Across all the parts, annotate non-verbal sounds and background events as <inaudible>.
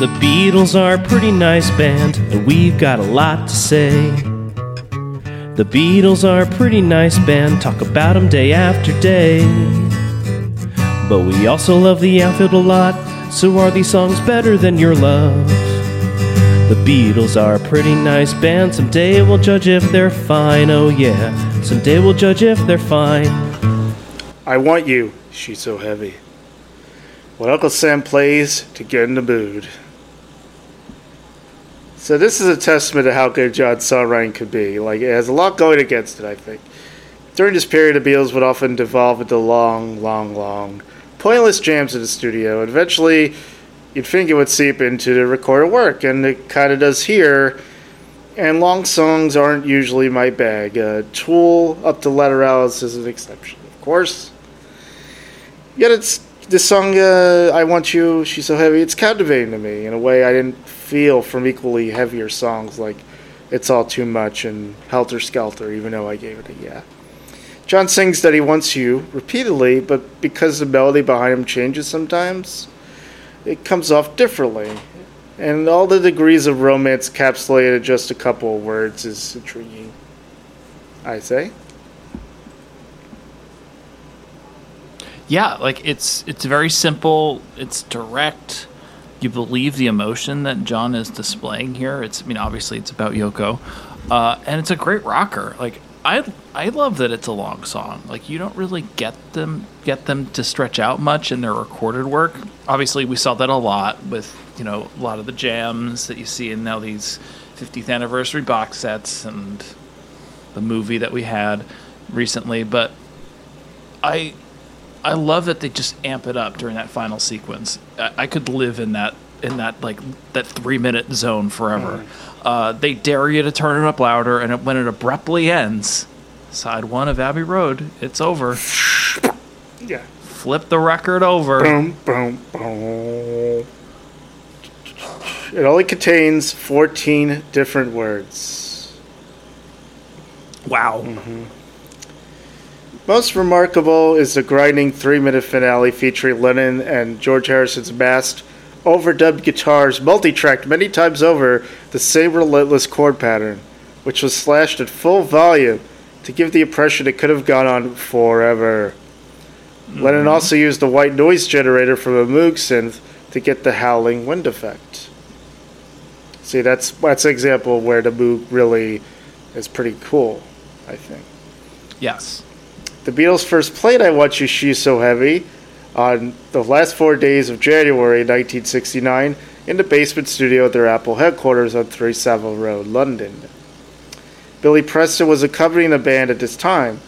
The Beatles are a pretty nice band, and we've got a lot to say. The Beatles are a pretty nice band, talk about 'em day after day. But we also love the outfield a lot, so are these songs better than your love? The Beatles are a pretty nice band, someday we'll judge if they're fine, oh yeah. Someday we'll judge if they're fine. I want you, she's so heavy. What Uncle Sam plays to get in the mood. So this is a testament to how good John's songwriting could be. Like it has a lot going against it, I think. During this period, the Beatles would often devolve into long, long, long, pointless jams in the studio. Eventually, you'd think it would seep into the recorded work, and it kind of does here. And long songs aren't usually my bag. Uh, Tool up to Letter Alice is an exception, of course. Yet it's this song, uh, I Want You, She's So Heavy, it's captivating to me in a way I didn't feel from equally heavier songs like It's All Too Much and Helter Skelter, even though I gave it a yeah. John sings that he wants you repeatedly, but because the melody behind him changes sometimes, it comes off differently. And all the degrees of romance capsulated in just a couple of words is intriguing. I say. Yeah, like it's it's very simple. It's direct. You believe the emotion that John is displaying here. It's I mean obviously it's about Yoko, uh, and it's a great rocker. Like I I love that it's a long song. Like you don't really get them get them to stretch out much in their recorded work. Obviously we saw that a lot with you know a lot of the jams that you see in now these 50th anniversary box sets and the movie that we had recently. But I I love that they just amp it up during that final sequence. I, I could live in that in that like that three minute zone forever. Uh, they dare you to turn it up louder, and it, when it abruptly ends, side one of Abbey Road, it's over. Yeah. Flip the record over. Boom, boom, boom. It only contains 14 different words. Wow. Most remarkable is the grinding three minute finale featuring Lennon and George Harrison's masked, overdubbed guitars multi tracked many times over the same relentless chord pattern, which was slashed at full volume to give the impression it could have gone on forever. Lennon mm-hmm. also used a white noise generator from a Moog synth to get the howling wind effect. See, that's that's an example where the Moog really is pretty cool, I think. Yes. The Beatles first played I Want You, She's So Heavy on the last four days of January 1969 in the basement studio at their Apple headquarters on 3 Savile Road, London. Billy Preston was accompanying the band at this time.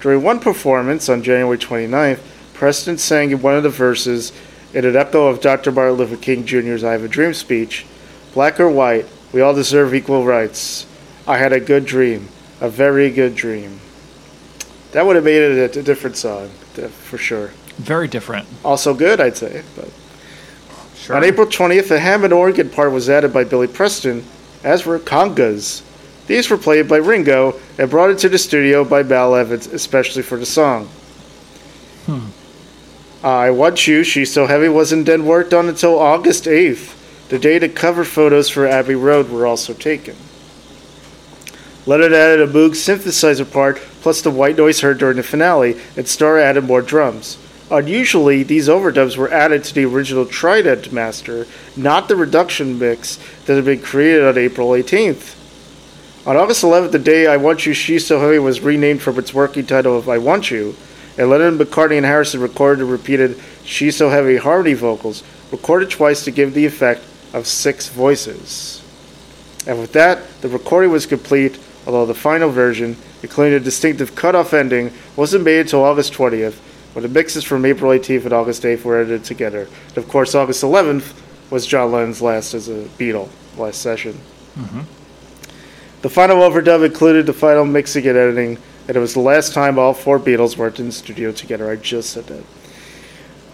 During one performance on January 29th, Preston sang in one of the verses in an echo of Dr. Martin Luther King Jr.'s I Have a Dream speech Black or white, we all deserve equal rights. I had a good dream, a very good dream. That would have made it a, a different song, for sure. Very different. Also good, I'd say. But Sure. on April 20th, a Hammond organ part was added by Billy Preston, as were congas. These were played by Ringo and brought into the studio by Mal Evans, especially for the song. Hmm. I Want You, She's So Heavy wasn't then worked on until August 8th, the day the cover photos for Abbey Road were also taken. Lennon added a Moog synthesizer part plus the white noise heard during the finale, and Starr added more drums. Unusually, these overdubs were added to the original Trident master, not the reduction mix that had been created on April 18th. On August 11th, the day I Want You, She's So Heavy was renamed from its working title of I Want You, and Lennon, McCartney, and Harrison recorded and repeated She's So Heavy harmony vocals, recorded twice to give the effect of six voices. And with that, the recording was complete, although the final version, including a distinctive cut-off ending, wasn't made until August 20th, when the mixes from April 18th and August 8th were edited together. And of course, August 11th was John Lennon's last as a Beatle, last session. Mm-hmm. The final overdub included the final mixing and editing, and it was the last time all four Beatles worked in the studio together. I just said that.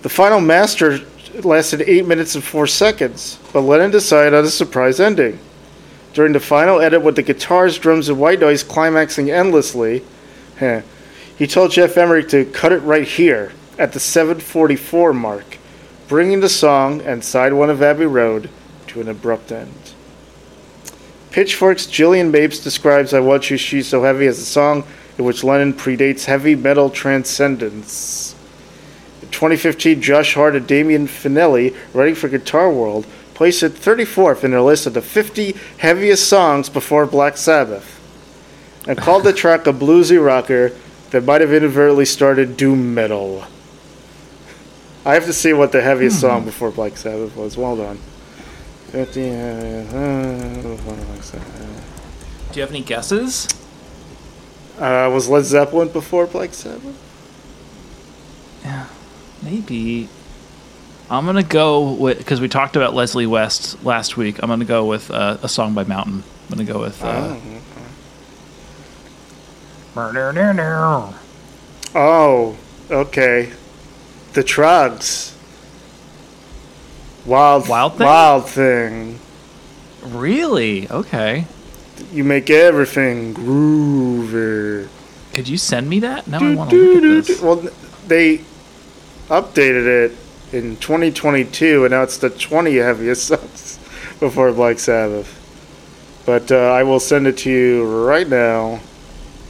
The final master lasted 8 minutes and 4 seconds, but Lennon decided on a surprise ending. During the final edit with the guitars, drums, and white noise climaxing endlessly, he told Geoff Emerick to cut it right here at the 744 mark, bringing the song and side one of Abbey Road to an abrupt end. Pitchfork's Jillian Mapes describes I Want You, She's So Heavy as a song in which Lennon predates heavy metal transcendence. In 2015, Josh Hart and Damian Fanelli, writing for Guitar World, placed it 34th in their list of the 50 heaviest songs before Black Sabbath, and called the track a bluesy rocker that might have inadvertently started doom metal. I have to see what the heaviest song before Black Sabbath was. Well done. 50, uh, uh, before Black Sabbath. Do you have any guesses? Uh, was Led Zeppelin before Black Sabbath? Yeah, maybe. I'm gonna go with because we talked about Leslie West last week. I'm gonna go with uh, a song by Mountain. I'm gonna go with. Uh, Oh, okay. The Troggs. Wild, Wild Thing? Wild thing. Really? Okay. You make everything groovy. Could you send me that? Now I want to look at this. Well, they updated it in 2022, and now it's the 20 heaviest <laughs> songs before Black Sabbath. But uh, I will send it to you right now.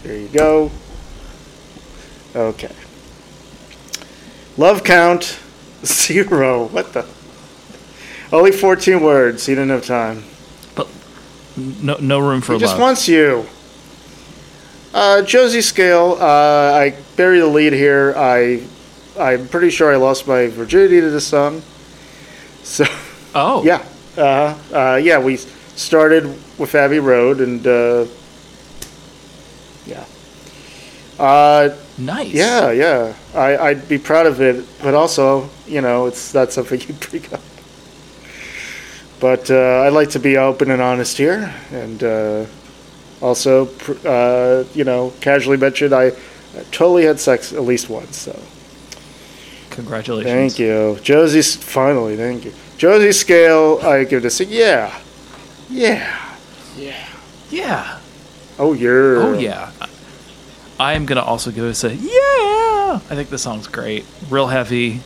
There you go. Okay. Love count <laughs> zero. What the? Only 14 words. He didn't have time. But no, no room for He just wants you. Uh, Josie Scale. Uh, I bury the lead here. I, I'm pretty sure I lost my virginity to this song. So oh, yeah, uh, uh, yeah. We started with Abbey Road, and uh, yeah, uh, nice. yeah, yeah. I, I'd be proud of it, but also, you know, it's not something <laughs> you bring up. But uh, I'd like to be open and honest here, and uh, also, uh, you know, casually mentioned I totally had sex at least once. So Congratulations. thank you, Josie. Finally, thank you, Josie. Scale. I give this a six. yeah, yeah. Yeah. Yeah. Oh yeah. Oh yeah. I am gonna also give this a yeah. I think the song's great. Real heavy,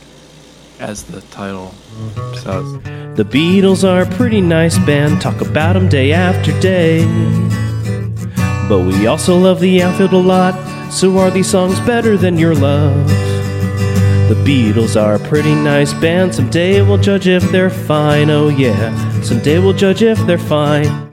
as the title says. The Beatles are a pretty nice band, talk about them day after day. But we also love the outfield a lot, so are these songs better than your love? The Beatles are a pretty nice band, someday we'll judge if they're fine, oh yeah, someday we'll judge if they're fine.